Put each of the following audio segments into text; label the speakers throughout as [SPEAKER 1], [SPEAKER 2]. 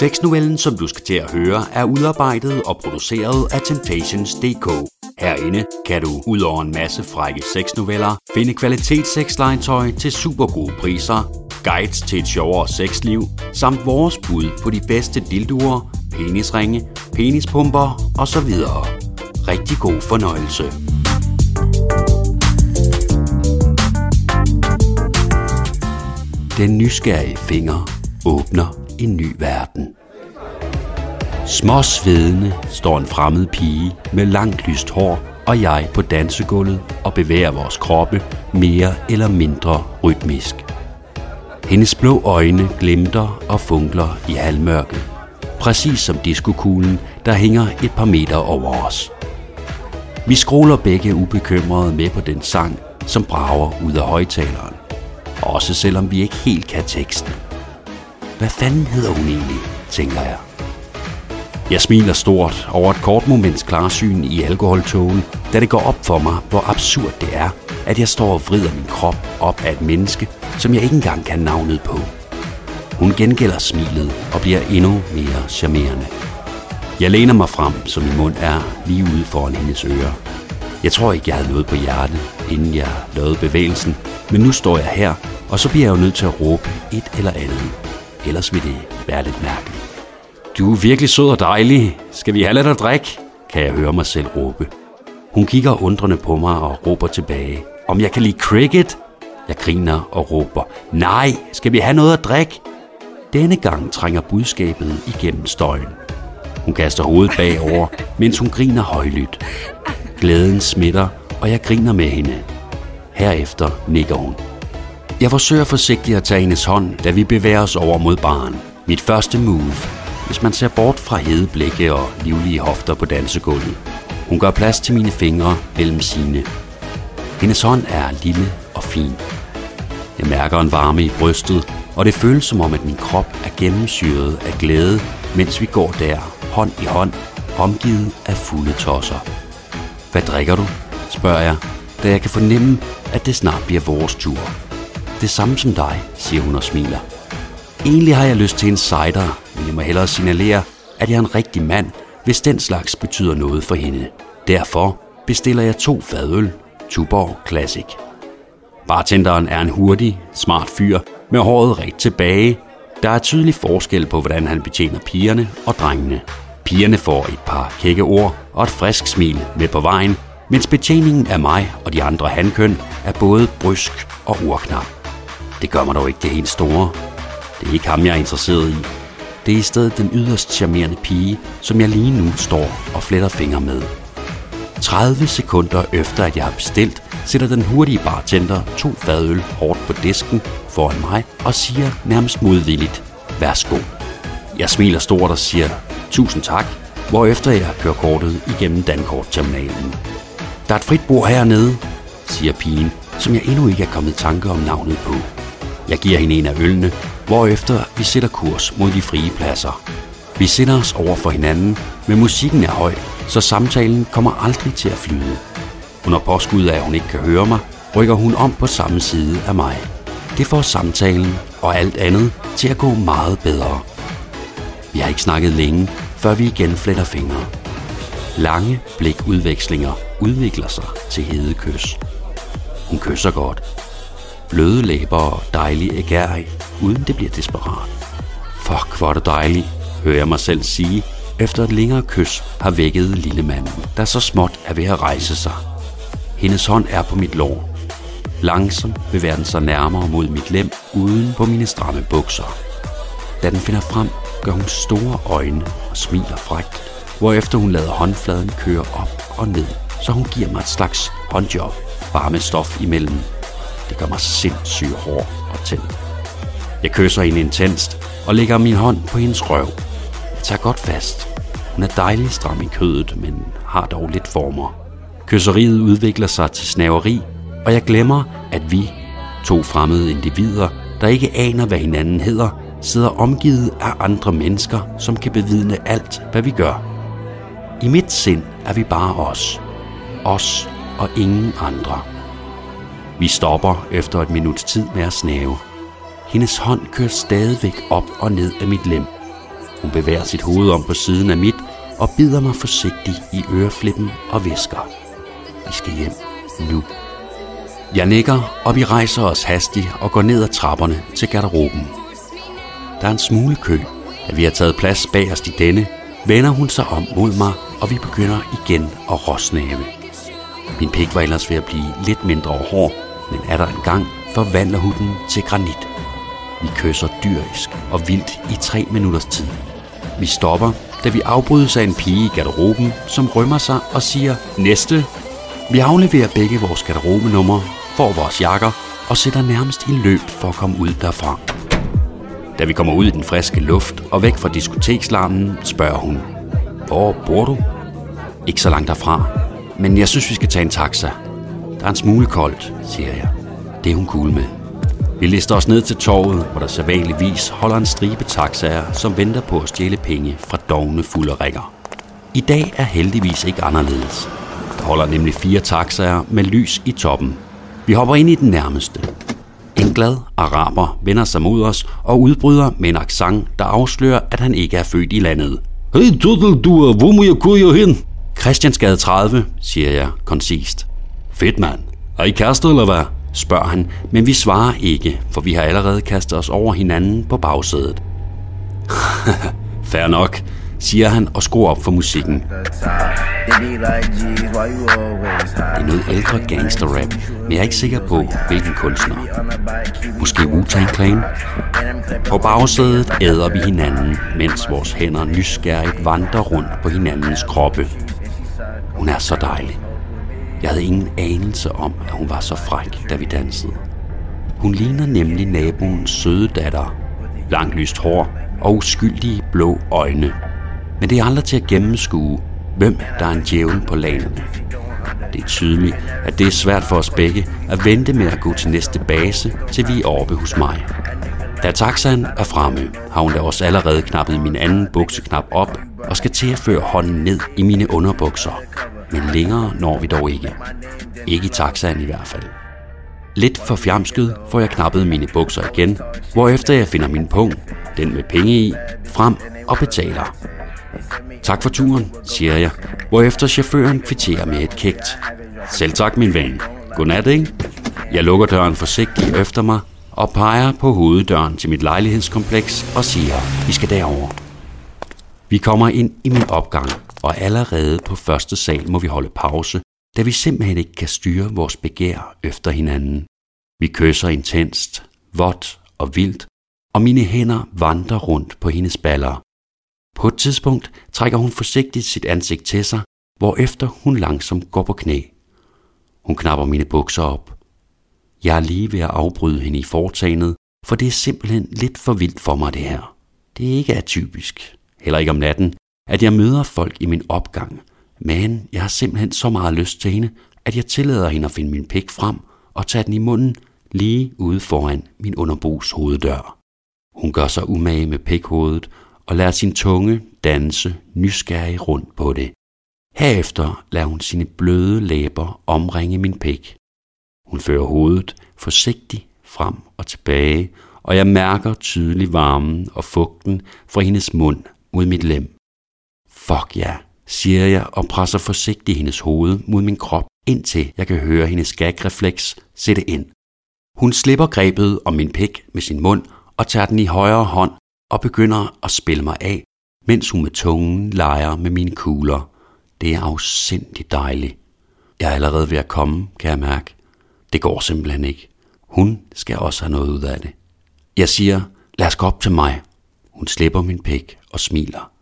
[SPEAKER 1] Sexnovellen, som du skal til at høre, er udarbejdet og produceret af Temptations.dk. Herinde kan du, ud over en masse frække sexnoveller, finde kvalitetssexlegetøj til super gode priser, guides til et sjovere sexliv, samt vores bud på de bedste dildoer, penisringe, penispumper osv. Rigtig god fornøjelse. Den nysgerrige finger åbner en ny verden. Småsvedende står en fremmed pige med langt lyst hår og jeg på dansegulvet og bevæger vores kroppe mere eller mindre rytmisk. Hendes blå øjne glimter og funkler i halvmørket, præcis som diskokuglen, der hænger et par meter over os. Vi skroler begge ubekymrede med på den sang, som brager ud af højtaleren. Også selvom vi ikke helt kan teksten. Hvad fanden hedder hun egentlig, tænker jeg. Jeg smiler stort over et kort moments klarsyn i alkoholtogen, da det går op for mig, hvor absurd det er, at jeg står og vrider min krop op af et menneske, som jeg ikke engang kan navnet på. Hun gengælder smilet og bliver endnu mere charmerende. Jeg læner mig frem, som min mund er lige ude foran hendes ører. Jeg tror ikke, jeg havde noget på hjertet, inden jeg lavede bevægelsen, men nu står jeg her, og så bliver jeg jo nødt til at råbe et eller andet. Ellers vil det være lidt mærkeligt. Du er virkelig sød og dejlig. Skal vi have lidt at drikke? Kan jeg høre mig selv råbe. Hun kigger undrende på mig og råber tilbage. Om jeg kan lide cricket? Jeg griner og råber. Nej, skal vi have noget at drikke? Denne gang trænger budskabet igennem støjen. Hun kaster hovedet bagover, mens hun griner højlydt. Glæden smitter, og jeg griner med hende. Herefter nikker hun. Jeg forsøger forsigtigt at tage hendes hånd, da vi bevæger os over mod baren. Mit første move, hvis man ser bort fra hedeblikke og livlige hofter på dansegulvet. Hun gør plads til mine fingre mellem sine. Hendes hånd er lille og fin. Jeg mærker en varme i brystet, og det føles som om, at min krop er gennemsyret af glæde, mens vi går der, hånd i hånd, omgivet af fulde tosser. Hvad drikker du? spørger jeg, da jeg kan fornemme, at det snart bliver vores tur. Det samme som dig, siger hun og smiler. Egentlig har jeg lyst til en cider, men jeg må hellere signalere, at jeg er en rigtig mand, hvis den slags betyder noget for hende. Derfor bestiller jeg to fadøl, Tuborg Classic. Bartenderen er en hurtig, smart fyr med håret ret tilbage. Der er tydelig forskel på, hvordan han betjener pigerne og drengene. Pigerne får et par kække ord og et frisk smil med på vejen, mens betjeningen af mig og de andre handkøn er både brysk og urknap. Det gør mig dog ikke det helt store. Det er ikke ham, jeg er interesseret i. Det er i stedet den yderst charmerende pige, som jeg lige nu står og fletter fingre med. 30 sekunder efter, at jeg har bestilt, sætter den hurtige bartender to fadøl hårdt på disken foran mig og siger nærmest modvilligt, værsgo. Jeg smiler stort og siger, tusind tak, hvorefter jeg kører kortet igennem Dankort-terminalen. Der er et frit bord hernede, siger pigen, som jeg endnu ikke er kommet i tanke om navnet på. Jeg giver hende en af ølene, hvorefter vi sætter kurs mod de frie pladser. Vi sætter os over for hinanden, men musikken er høj, så samtalen kommer aldrig til at flyde. Under påskud af, at hun ikke kan høre mig, rykker hun om på samme side af mig. Det får samtalen og alt andet til at gå meget bedre. Vi har ikke snakket længe, før vi igen fletter fingre. Lange blikudvekslinger udvikler sig til hede kys. Hun kysser godt. Bløde læber og dejlig ægærig, uden det bliver desperat. Fuck, hvor er det dejligt, hører jeg mig selv sige, efter et længere kys har vækket lille manden, der så småt er ved at rejse sig. Hendes hånd er på mit lår. Langsomt bevæger den sig nærmere mod mit lem, uden på mine stramme bukser. Da den finder frem, gør hun store øjne og smiler frækt, hvorefter hun lader håndfladen køre op og ned, så hun giver mig et slags håndjob, bare med stof imellem. Det gør mig sindssygt hård og tænd. Jeg kysser hende intenst og lægger min hånd på hendes røv. Jeg tager godt fast. Hun er dejlig stram i kødet, men har dog lidt former. Kysseriet udvikler sig til snaveri, og jeg glemmer, at vi, to fremmede individer, der ikke aner, hvad hinanden hedder, sidder omgivet af andre mennesker, som kan bevidne alt, hvad vi gør. I mit sind er vi bare os. Os og ingen andre. Vi stopper efter et minuts tid med at snave. Hendes hånd kører stadigvæk op og ned af mit lem. Hun bevæger sit hoved om på siden af mit og bider mig forsigtigt i øreflippen og visker. Vi skal hjem nu. Jeg nikker, og vi rejser os hastigt og går ned ad trapperne til garderoben. Der er en smule kø. Da vi har taget plads bagerst i denne, vender hun sig om mod mig, og vi begynder igen at råsnæve. Min pik var ellers ved at blive lidt mindre hård, men er der en gang, forvandler hun den til granit. Vi kysser dyrisk og vildt i tre minutters tid. Vi stopper, da vi afbrydes af en pige i garderoben, som rømmer sig og siger, næste. Vi afleverer begge vores garderobenummer, får vores jakker og sætter nærmest i løb for at komme ud derfra. Da vi kommer ud i den friske luft og væk fra diskotekslarmen, spørger hun, hvor bor du? Ikke så langt derfra, men jeg synes, vi skal tage en taxa. Der er en smule koldt, siger jeg. Det er hun cool med. Vi lister os ned til torvet, hvor der sædvanligvis holder en stribe taxaer, som venter på at stjæle penge fra dogne fulde rækker. I dag er heldigvis ikke anderledes. Der holder nemlig fire taxaer med lys i toppen. Vi hopper ind i den nærmeste. En glad araber vender sig mod os og udbryder med en accent, der afslører, at han ikke er født i landet.
[SPEAKER 2] Hey Tuddeldur, hvor må jeg køre hen?
[SPEAKER 1] Christiansgade 30, siger jeg koncist.
[SPEAKER 2] Fedt mand. Er I kærester eller hvad?
[SPEAKER 1] spørger han, men vi svarer ikke, for vi har allerede kastet os over hinanden på bagsædet.
[SPEAKER 2] Fair nok,
[SPEAKER 1] siger han og skruer op for musikken. Det er noget ældre gangster-rap, men jeg er ikke sikker på, hvilken kunstner. Måske Wu-Tang Clan? På bagsædet æder vi hinanden, mens vores hænder nysgerrigt vandrer rundt på hinandens kroppe. Hun er så dejlig. Jeg havde ingen anelse om, at hun var så fræk, da vi dansede. Hun ligner nemlig naboens søde datter. Langt lyst hår og uskyldige blå øjne. Men det er aldrig til at gennemskue, hvem der er en djævel på lanerne. Det er tydeligt, at det er svært for os begge at vente med at gå til næste base, til vi er oppe hos mig. Da taxaen er fremme, har hun da også allerede knappet min anden bukseknap op og skal til at føre hånden ned i mine underbukser. Men længere når vi dog ikke. Ikke i taxaen i hvert fald. Lidt for fjamsket får jeg knappet mine bukser igen, hvorefter jeg finder min pung, den med penge i, frem og betaler. Tak for turen, siger jeg, hvorefter chaufføren kvitterer med et kægt. Selv tak, min ven. Godnat, ikke? Jeg lukker døren forsigtigt efter mig og peger på hoveddøren til mit lejlighedskompleks og siger, vi skal derover. Vi kommer ind i min opgang, og allerede på første sal må vi holde pause, da vi simpelthen ikke kan styre vores begær efter hinanden. Vi kysser intenst, vådt og vildt, og mine hænder vandrer rundt på hendes baller. På et tidspunkt trækker hun forsigtigt sit ansigt til sig, hvorefter hun langsomt går på knæ. Hun knapper mine bukser op. Jeg er lige ved at afbryde hende i foretagendet, for det er simpelthen lidt for vildt for mig det her. Det er ikke atypisk, heller ikke om natten, at jeg møder folk i min opgang, men jeg har simpelthen så meget lyst til hende, at jeg tillader hende at finde min pik frem og tage den i munden lige ude foran min underbos hoveddør. Hun gør sig umage med pikhovedet og lader sin tunge danse nysgerrig rundt på det. Herefter lader hun sine bløde læber omringe min pik. Hun fører hovedet forsigtigt frem og tilbage, og jeg mærker tydelig varmen og fugten fra hendes mund mod mit lem. Fuck ja, siger jeg og presser forsigtigt hendes hoved mod min krop, indtil jeg kan høre hendes gagrefleks sætte ind. Hun slipper grebet om min pik med sin mund og tager den i højre hånd og begynder at spille mig af, mens hun med tungen leger med mine kugler. Det er afsindigt dejligt. Jeg er allerede ved at komme, kan jeg mærke. Det går simpelthen ikke. Hun skal også have noget ud af det. Jeg siger, lad os gå op til mig. Hun slipper min pik og smiler.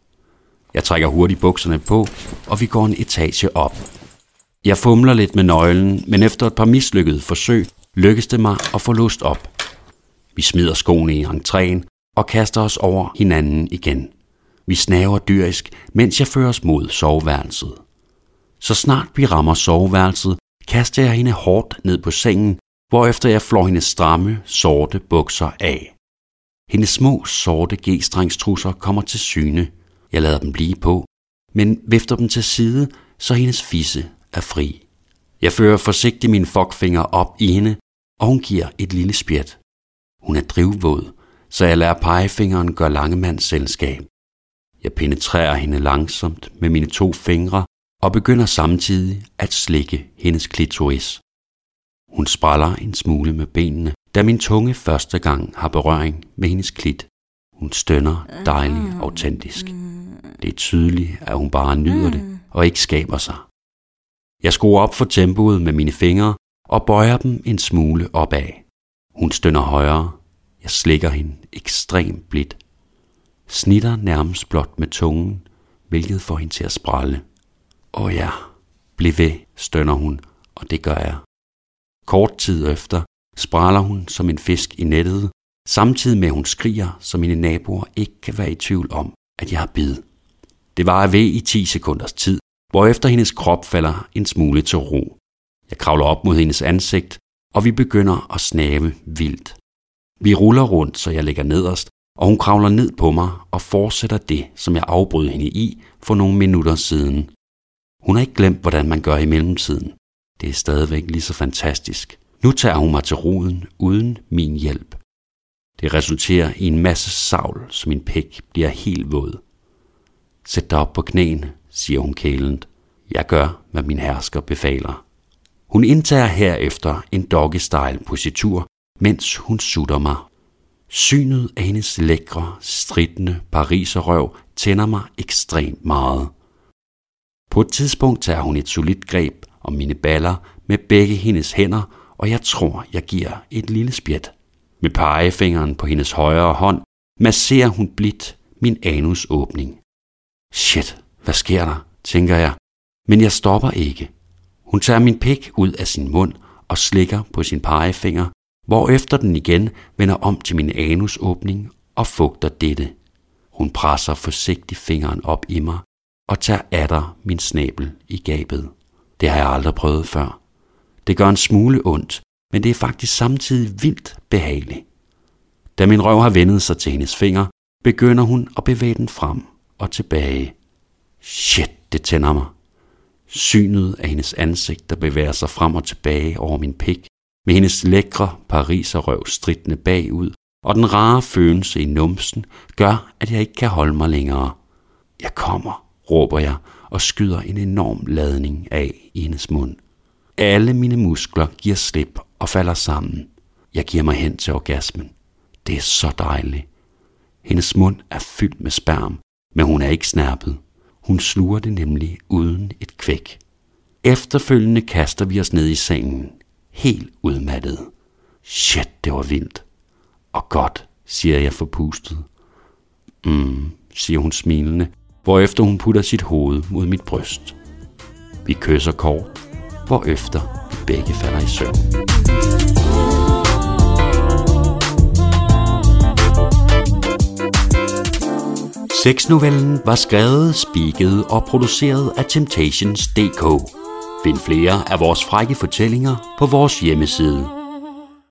[SPEAKER 1] Jeg trækker hurtigt bukserne på, og vi går en etage op. Jeg fumler lidt med nøglen, men efter et par mislykkede forsøg, lykkes det mig at få låst op. Vi smider skoene i entréen og kaster os over hinanden igen. Vi snaver dyrisk, mens jeg fører os mod soveværelset. Så snart vi rammer soveværelset, kaster jeg hende hårdt ned på sengen, hvorefter jeg flår hendes stramme, sorte bukser af. Hendes små, sorte g-strengstrusser kommer til syne. Jeg lader dem blive på, men vifter dem til side, så hendes fisse er fri. Jeg fører forsigtigt min fuckfinger op i hende, og hun giver et lille spjæt. Hun er drivvåd, så jeg lader pegefingeren gøre langemands selskab. Jeg penetrerer hende langsomt med mine to fingre og begynder samtidig at slikke hendes klitoris. Hun spræller en smule med benene, da min tunge første gang har berøring med hendes klit. Hun stønner dejligt autentisk. Det er tydeligt, at hun bare nyder det og ikke skaber sig. Jeg skruer op for tempoet med mine fingre og bøjer dem en smule opad. Hun stønner højere. Jeg slikker hende ekstremt blidt. Snitter nærmest blot med tungen, hvilket får hende til at sprælle. Åh ja, bliv ved, stønner hun, og det gør jeg. Kort tid efter spræller hun som en fisk i nettet, samtidig med at hun skriger, så mine naboer ikke kan være i tvivl om, at jeg har bid. Det var ved i 10 sekunders tid, hvorefter hendes krop falder en smule til ro. Jeg kravler op mod hendes ansigt, og vi begynder at snave vildt. Vi ruller rundt, så jeg ligger nederst, og hun kravler ned på mig og fortsætter det, som jeg afbrød hende i for nogle minutter siden. Hun har ikke glemt, hvordan man gør i mellemtiden. Det er stadigvæk lige så fantastisk. Nu tager hun mig til roden uden min hjælp. Det resulterer i en masse savl, så min pæk bliver helt våd. Sæt dig op på knæene, siger hun kælent. Jeg gør, hvad min hersker befaler. Hun indtager herefter en doggy-style positur, mens hun sutter mig. Synet af hendes lækre, stridende pariserøv tænder mig ekstremt meget. På et tidspunkt tager hun et solidt greb om mine baller med begge hendes hænder, og jeg tror, jeg giver et lille spjæt. Med pegefingeren på hendes højre hånd masserer hun blidt min anusåbning. Shit, hvad sker der, tænker jeg, men jeg stopper ikke. Hun tager min pik ud af sin mund og slikker på sin pegefinger, hvorefter den igen vender om til min anusåbning og fugter dette. Hun presser forsigtigt fingeren op i mig og tager atter min snabel i gabet. Det har jeg aldrig prøvet før. Det gør en smule ondt, men det er faktisk samtidig vildt behageligt. Da min røv har vendet sig til hendes finger, begynder hun at bevæge den frem og tilbage. Shit, det tænder mig. Synet af hendes ansigt, der bevæger sig frem og tilbage over min pik, med hendes lækre pariserrøv stridende bagud, og den rare følelse i numsen, gør, at jeg ikke kan holde mig længere. Jeg kommer, råber jeg og skyder en enorm ladning af i hendes mund. Alle mine muskler giver slip og falder sammen. Jeg giver mig hen til orgasmen. Det er så dejligt. Hendes mund er fyldt med sperm, men hun er ikke snærpet. Hun sluger det nemlig uden et kvæk. Efterfølgende kaster vi os ned i sengen, helt udmattet. Shit, det var vildt. Og godt, siger jeg forpustet. Mm, siger hun smilende, hvorefter hun putter sit hoved mod mit bryst. Vi kysser kort, hvorefter begge falder i søvn. Sexnovellen var skrevet, spiket og produceret af Temptations.dk. Find flere af vores frække fortællinger på vores hjemmeside